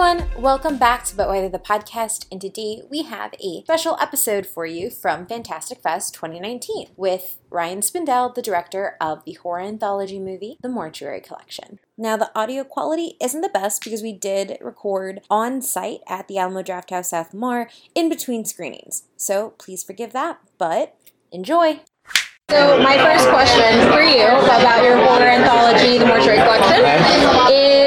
everyone, welcome back to But Why Tho the podcast. And today we have a special episode for you from Fantastic Fest 2019 with Ryan Spindell, the director of the horror anthology movie The Mortuary Collection. Now, the audio quality isn't the best because we did record on site at the Alamo Drafthouse South Lamar in between screenings. So please forgive that, but enjoy! So my first question for you about your horror anthology, The Mortuary Collection, is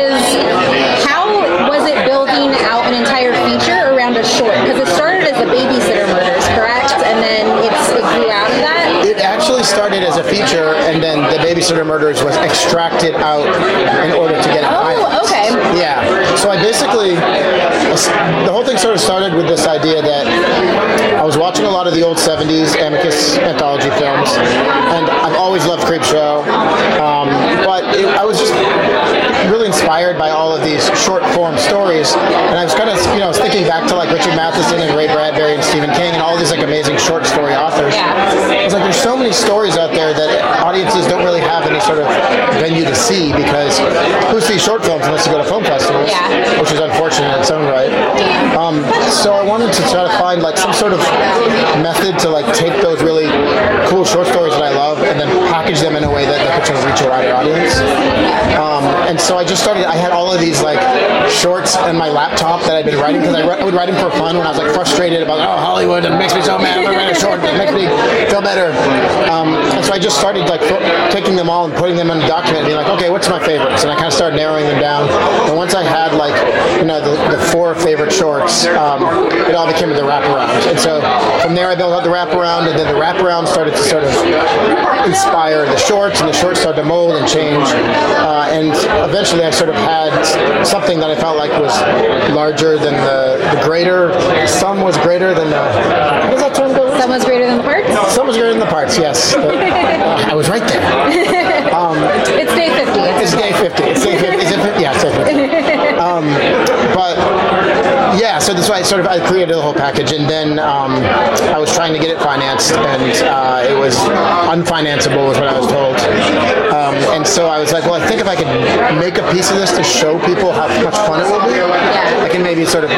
building out an entire feature around a short? Because it started as a babysitter murders, correct? And then it's, it grew out of that? It actually started as a feature, and then the Babysitter Murders was extracted out in order to get it Oh, okay. Yeah. So I basically, the whole thing sort of started with this idea that I was watching a lot of the old 70s Amicus anthology films, and I've always loved Creep Show, um, but it, I was just really inspired by all of these short and I was kind of, you know, I was thinking back to like Richard Matheson and Ray Bradbury and Stephen King and all these like amazing short story authors. Yeah. I was like, there's so many stories out there that audiences don't really have any sort of venue to see because who sees short films unless you go to film festivals? Yeah. Which is unfortunate in its own right. Um, so I wanted to try to find like some sort of method to like take those really cool short stories that I love and then package them in a way that they could sort of reach a wider audience. Um, and so I just started. I had all of these like shorts in my laptop that I'd been writing because I, I would write them for fun when I was like frustrated about oh Hollywood and it makes me so mad. I'm gonna write a short that makes me feel better. Um, and so I just started like taking them all and putting them in a document, and being like, okay, what's my favorites? And I kind of started narrowing them down. And once I had like you know the, the four favorite shorts, um, it all became the wraparound. And so from there I built out the wraparound, and then the wraparound started to sort of inspire the shorts, and the shorts started to mold and change. Uh, and eventually I sort of had something that I felt like was larger than the, the greater. Sum was greater than the. Does that term go? Someone's greater than the parts? Sum was greater than the parts, yes. But, uh, I was right there. It's day 50. It's day 50. It's day 50. Is it 50? Yeah, it's day 50. Um, but yeah, so that's why I sort of I created the whole package, and then um, I was trying to get it financed, and uh, it was unfinanceable, is what I was told. Um, and so I was like, well, I think if I could make a piece of this to show people how much fun it will be, I can maybe sort of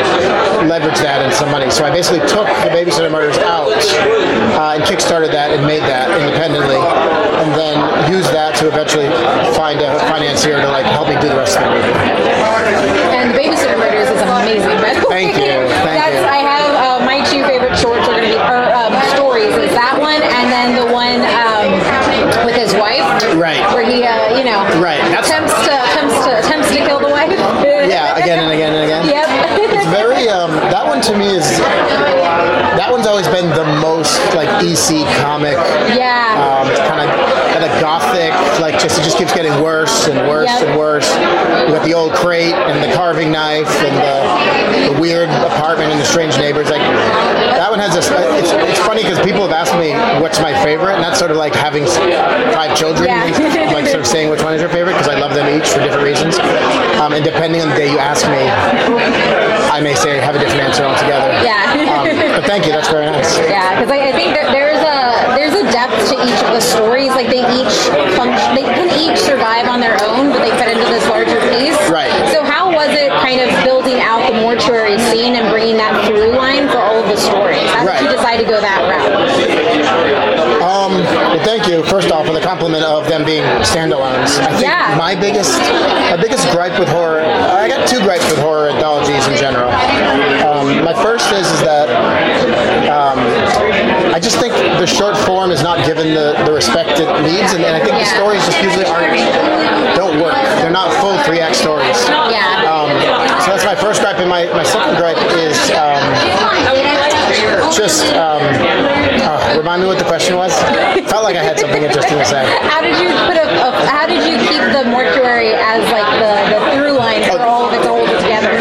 leverage that in some money. So I basically took the Babysitter Murders out uh, and kickstarted that and made that independently, and then use that to eventually find a financier to like help me do the rest of the movie. And the Babysitter Murders is amazing, by the way. Thank you, thank That's, you. I have uh, my two favorite shorts are going to be, or um, stories, is that one, and then the one um, with his wife. Right. Where he, uh, you know, Right, that's- attempts to, attempts to, attempts to kill the wife. Yeah, again and again and again. Yep. It's very um, that one to me is one's always been the most like EC comic. Yeah. Um, kind of kind of gothic, like just it just keeps getting worse and worse Yep. and worse. You got the old crate and the carving knife and the, the weird apartment and the strange neighbors. Like that one has this. It's, it's funny because people have asked me what's my favorite, and that's sort of like having five children. Yeah. like sort of saying which one is your favorite because I love them each for different reasons. Um, and depending on the day you ask me, I may say have a different answer altogether. Yeah. Um, but thank you. That's very nice. Yeah, because I, I think that there's a there's a depth to each of the stories. Like they each function, they can each survive on their own, but they fit into this larger piece. Right. So how was it kind of building out the mortuary scene and bringing that through line for all of the stories? How did you Right. decide to go that route? Um, well, thank you first off for the compliment of them being standalones. I think Yeah. my biggest my biggest gripe with horror. I got two gripes with horror anthologies in general. My first is is that um, I just think the short form is not given the, the respect it needs, and, and I think the stories just usually aren't don't work. They're not full three act stories. Yeah. Um, so that's my first gripe, and my, my second gripe is um, just um, uh, remind me what the question was. Felt like I had something interesting to say. How did you put a, a how did you keep the mortuary as like the, the through line for all of it to hold it together?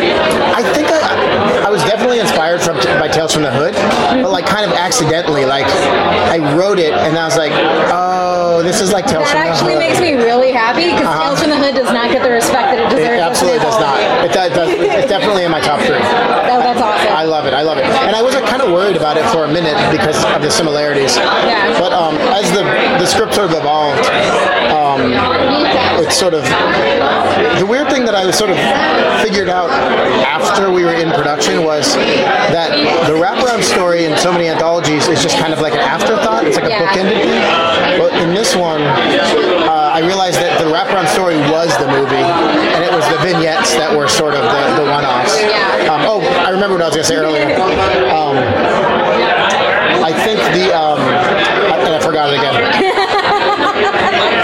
I think I, I was definitely inspired from by Tales from the Hood, but like kind of accidentally. Like I wrote it and I was like, oh, this is like Tales That from the actually makes me really happy because Uh-huh. Tales from the Hood does not get the respect that it deserves. It absolutely does not. It does, does, it's definitely in my top three. Oh, that's awesome. I love it. I love it. And I was kind of worried about it for a minute because of the similarities. Yeah. But um, as the the script sort of evolved, um, it's sort of the weird thing that I was sort of figured out after we were in production was that the wraparound story in so many anthologies is just kind of like an afterthought. It's like Yeah. a bookended thing. But in this one, uh, I realized that the wraparound story was the movie, and it was the vignettes that were sort of the, the one-offs. Yeah. Um, oh, I remember what I was going to say earlier. Um, I think the um, and I forgot it again.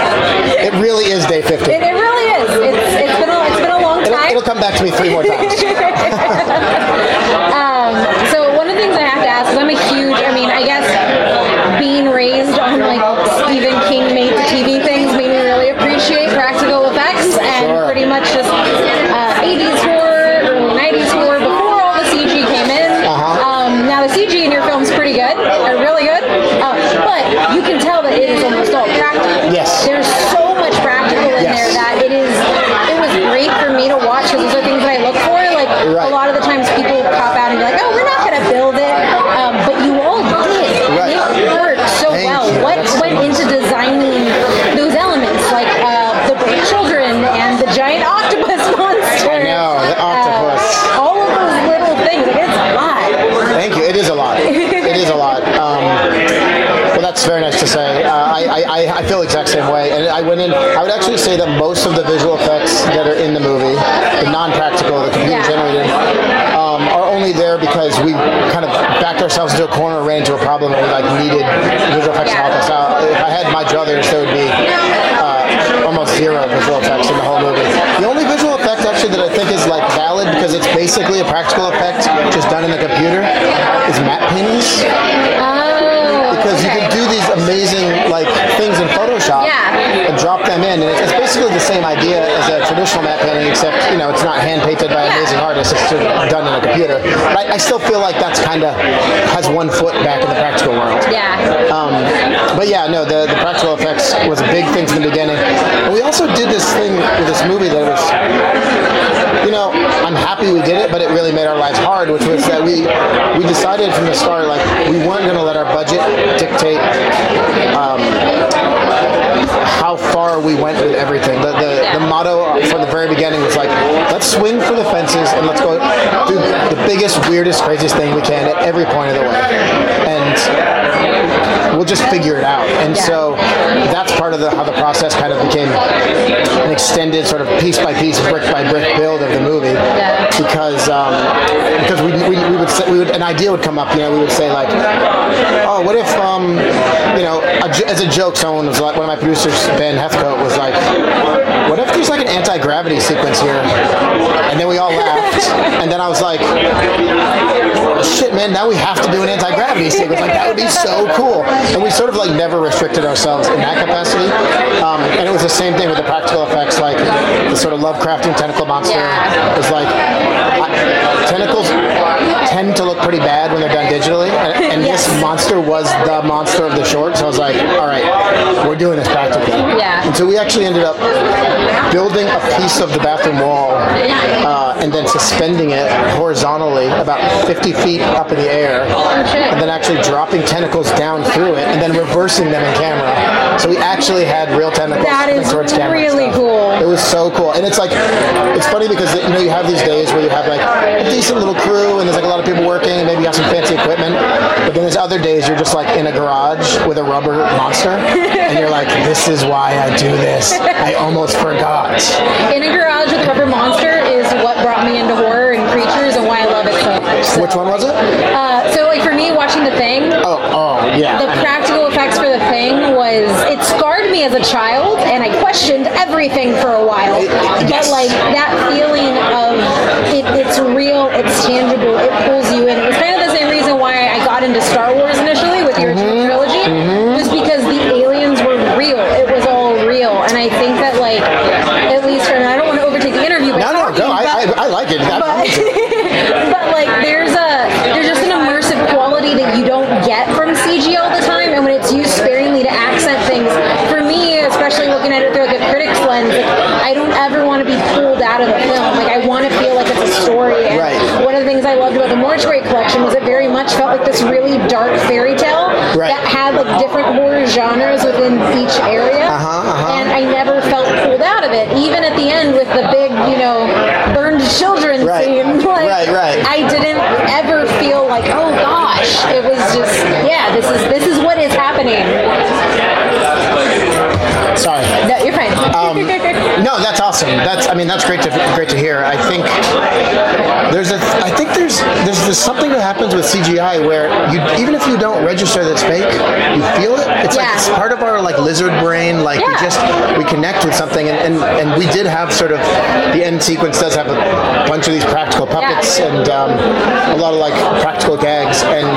it really is day 50. It, it really is. It's, it's been a, it's been a long It'll, time. it'll come back to me three more times. um, so one of the things I have to ask is I'm a huge. I mean, I guess being raised on like Stephen King made the TV things made me really appreciate practical effects and Sure. pretty much just uh, 80s horror, early 90s horror before all the CG came in. Uh-huh. Um, now the CG in your film's pretty good, or really good, uh, but you can tell that it is almost all practical. Yes. There's so much practical in Yes. there that it is. It was great for me to watch because those are things that I look for. Like Right. a lot of the times people cop out and be like, "Oh, we're not going to build it," um, but you all did. and Right. It worked so Thank well. you. What That's went so into designing those elements, like uh, the brave children and the giant octopus monster? I know, the octopus. Uh, all of those little things. Like, it's a lot. Thank you. It is a lot. It is a lot. Um, well, that's very nice to say. Uh, I, I, I- I feel the exact same way. And I went in, I would actually say that most of the visual effects that are in the movie, the non-practical, the computer Yeah. generated, um, are only there because we kind of backed ourselves into a corner, ran into a problem, and we like needed visual effects to help us out. If I had my druthers, there would be uh, almost zero visual effects in the whole movie. The only visual effect actually that I think is like valid because it's basically a practical effect just done in the computer is matte paintings Oh. because you okay. can do these amazing like things in Photoshop Yeah. and drop them in, and it's, it's basically the same idea as a traditional matte painting, except you know it's not hand painted by amazing artists; it's done in a computer. But I, I still feel like that's kind of has one foot back in the practical world. Yeah. Um, but yeah, no, the, the practical effects was a big thing from the beginning. And we also did this thing with this movie that was, you know, I'm happy we did it, but it really made our lives hard, which was that we we decided from the start, like, we weren't going to let our budget dictate um, how far we went with everything. The, the, the motto from the very beginning was like, let's swing for the fences and let's go do the biggest, weirdest, craziest thing we can at every point of the way. And we'll just figure it out. And so that's part of the, how the process kind of became an extended sort of piece by piece, brick by brick build of the movie. Because um, because we, we, we would say, we would an idea would come up. You know, we would say like, oh, what if um, you know, a, as a joke, someone was like, one of my producers, Ben Heathcote, was like, what if there's like an anti gravity sequence here? And then we all laughed. And then I was like, shit, man, now we have to do an anti gravity sequence. Like that would be so cool. And we sort of like never restricted ourselves in that capacity. Um, and it was the same thing with the practical effects, like the sort of Lovecraftian tentacle monster. Yeah. Was like tend to look pretty bad when they're done digitally, monster was the monster of the short. So I was like, all right, we're doing this practically. Yeah. And so we actually ended up building a piece of the bathroom wall uh, and then suspending it horizontally about 50 feet up in the air, and then actually dropping tentacles down through it, and then reversing them in camera. So we actually had real tentacles That is towards camera. really cool. It was so cool, and it's like it's funny because you know you have these days where you have like a decent little crew, and there's like a lot of people working, and maybe you have some fancy equipment. But then there's other days you're just like in a garage with a rubber monster, and you're like, this is why I do this. I almost forgot. In a garage with a rubber monster is what brought me into horror and creatures and why I love it so much. So, Which one was it? Uh, so like for me, watching The Thing, Oh, oh, yeah. the practical effects for The Thing was it scarred me as a child, and I questioned everything for a while. yes. But like that feeling of it, it's real, it's tangible, it pulls you in. It was kind of the same reason why I got into Star Wars initially with the original Mm-hmm. trilogy, was because the aliens were real. It was all real, and I think that like at least from I don't want to overtake the interview. by No, no, talking, go. I, but- I, I like it. I- but, I like it. but like there's a there's just an immersive quality that you don't get from CG all the time, and when it's used sparingly to accent things, for me, especially looking at it through like a critic's lens, like, I don't ever want to be pulled collection was it very much felt like this really dark fairy tale Right. that had like different horror genres within each area. Uh-huh, uh-huh. And I never felt pulled out of it. Even at the end with the big, you know, burned children Right. scene. Like, Right, right. I didn't ever feel like, oh gosh. It was just yeah, this is this awesome. That's I mean that's great to great to hear. I think there's a I think there's there's, there's something that happens with CGI where you even if you don't register that it's fake, you feel it. It's like it's part of our like lizard brain. Like we just we connect with something, and, and and we did have sort of the end sequence does have a bunch of these practical puppets Yeah. and um, a lot of like practical gags. And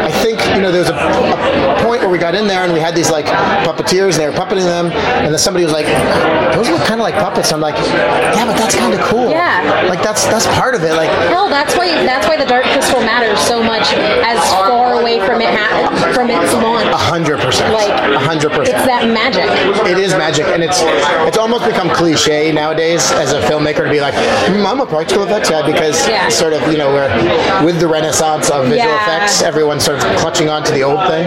I think you know there was a, a point where we got in there and we had these like puppeteers and they were puppeting them, and then somebody was like, "Those look kind of like puppets." I'm like, "Yeah, but that's kind of cool. Yeah. like that's that's part of it. Like Hell, that's why that's why the Dark Crystal matters so much as far away from it ha- from its launch. a hundred percent, Like a hundred percent. It's that magic. It is magic, and it's it's almost become cliche nowadays as a filmmaker to be like, mm, "I'm a practical effects guy," because Yeah. sort of you know we're with the renaissance of visual Yeah. effects, everyone's sort of clutching on to the old thing.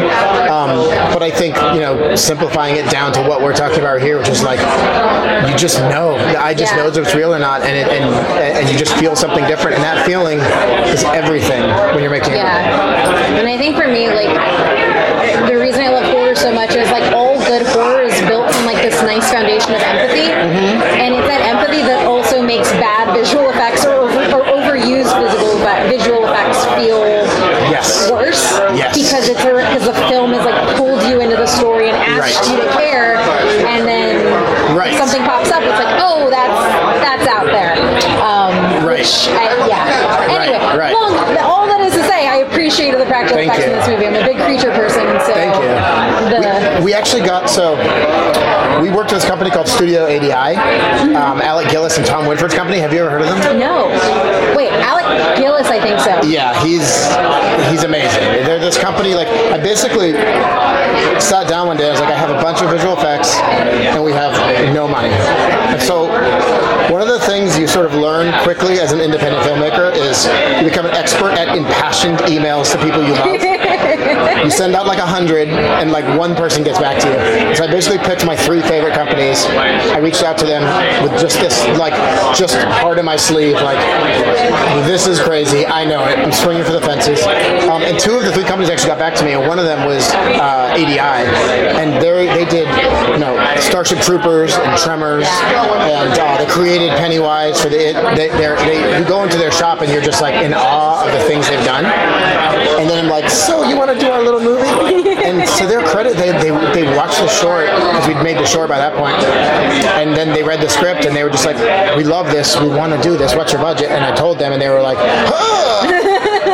Um, but I think you know simplifying it down to what we're talking about here, which is like you just know, I just Yeah. knows if it's real or not, and it, and and you just feel something different, and that feeling is everything when you're making a movie. Yeah. And I think for me, like the reason I love horror so much is like all good horror is built on like this nice foundation of empathy, mm-hmm. and it's that empathy that also makes bad visual effects or, over, or overused visual effect- visual effects feel Yes. worse. Yes. Because it's because the film has like pulled you into the story and asked Right. you to care, and then Right. if something pops up, it's like, oh, that's that's out there. Um, Right. Which I, yeah. Anyway, right. long, all that is to say, I appreciated the practical Thank effects you. in this movie. I'm a big creature person, so Thank you. the We actually got so we worked with this company called Studio ADI, um, Alec Gillis and Tom Woodruff's company. Have you ever heard of them? no. Wait, Alec Gillis, I think so. Yeah, he's he's amazing. They're this company like I basically sat down one day. I was like, I have a bunch of visual effects, and we have no money. And so one of the things you sort of learn quickly as an independent filmmaker is you become an expert at impassioned emails to people you love. You send out like a hundred, and like one person gets back to you. So I basically picked my three favorite companies. I reached out to them with just this, like, just heart in my sleeve, like, this is crazy. I know it. I'm swinging for the fences. Um, and two of the three companies actually got back to me, and one of them was uh, ADI, and they they did, you know, Starship Troopers and Tremors, and uh, they created Pennywise for the. It, they, they you go into their shop and you're just like in awe of the things they've done. And then I'm like, so you want to do our little movie? And to their credit, they, they, they watched the short because we'd made the short by that point, and then they read the script and they were just like, we love this, we want to do this. What's your budget? And I told them, and they were like, "Huh!"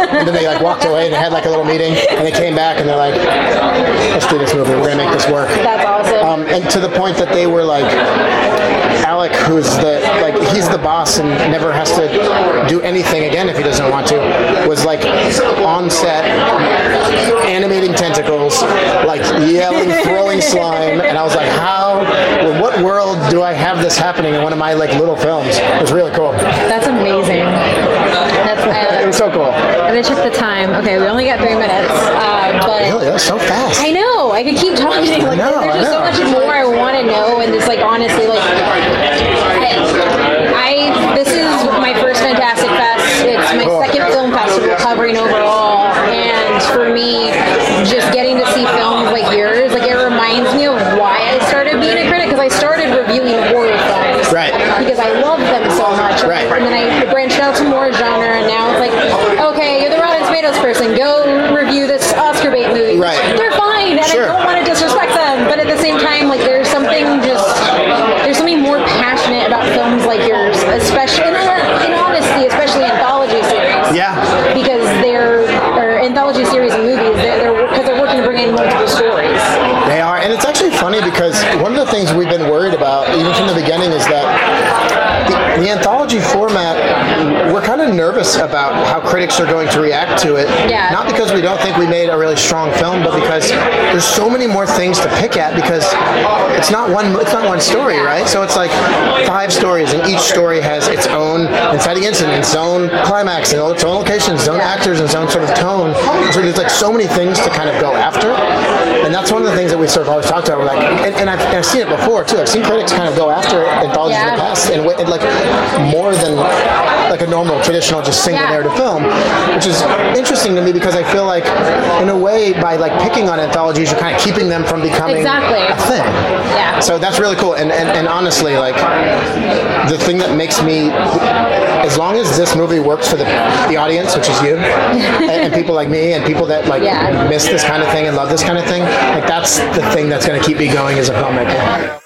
And then they like walked away and they had like a little meeting, and they came back and they're like, let's do this movie. We're gonna make this work. That's awesome. Um, and to the point that they were like, Alec, who's the like he's the boss and never has to do anything again if he doesn't want to, was like on set animating tentacles, like yelling, throwing slime, and I was like, how? Well, what world do I have this happening in one of my like little films? It was really cool. That's amazing. That's, It uh, was so cool. Gonna check the time. Okay, we only got three minutes, uh, but Really, that was so fast. I know. I could keep talking. Like, know, there's just so much more I want to know, and it's like honestly, like, I, I this is my first Fantastic Fest. It's my Cool. second film festival covering overall, and for me, just getting to see films like yours, like it reminds me of why I started being a critic because I started reviewing films, Right. Because I love them so much, Right. And then I branched out to more genre, and now it's like, okay, you're the Rotten Tomatoes person, go review this Oscar bait movie. Right. They're fine, and Sure. I don't want to disrespect them, but at the same time, like there's something just there's something more passionate about films like yours, especially in, in honesty, especially anthology series. Yeah. Because they're or anthology series and movies, they're they're because they're working to bring in multiple stories. They are, and it's actually funny because one of the things we've been worried about, even from the beginning, is that the, the anthology format, we're kind of nervous about critics are going to react to it. Yeah. Not because we don't think we made a really strong film, but because there's so many more things to pick at because it's not one it's not one story, right? So it's like five stories, and each story has its own inciting incident, its own climax, and its own locations, its own actors, and its own sort of tone. So there's like so many things to kind of go after, and that's one of the things that we sort of always talked about. We're like, and, and I've, I've seen it before too. I've seen critics kind of go after anthologies in the past, and, and like more than like a normal traditional just single Yeah. narrative film, which is interesting to me because I feel like in a way by like picking on anthologies, you're kind of keeping them from becoming Exactly. a thing. Yeah. So that's really cool. And, and, and honestly, like the thing that makes me, as long as this movie works for the, the audience, which is you, and, and people like me, and people that like Yeah. miss this kind of thing and love this kind of thing, like that's the thing that's going to keep me going as a filmmaker.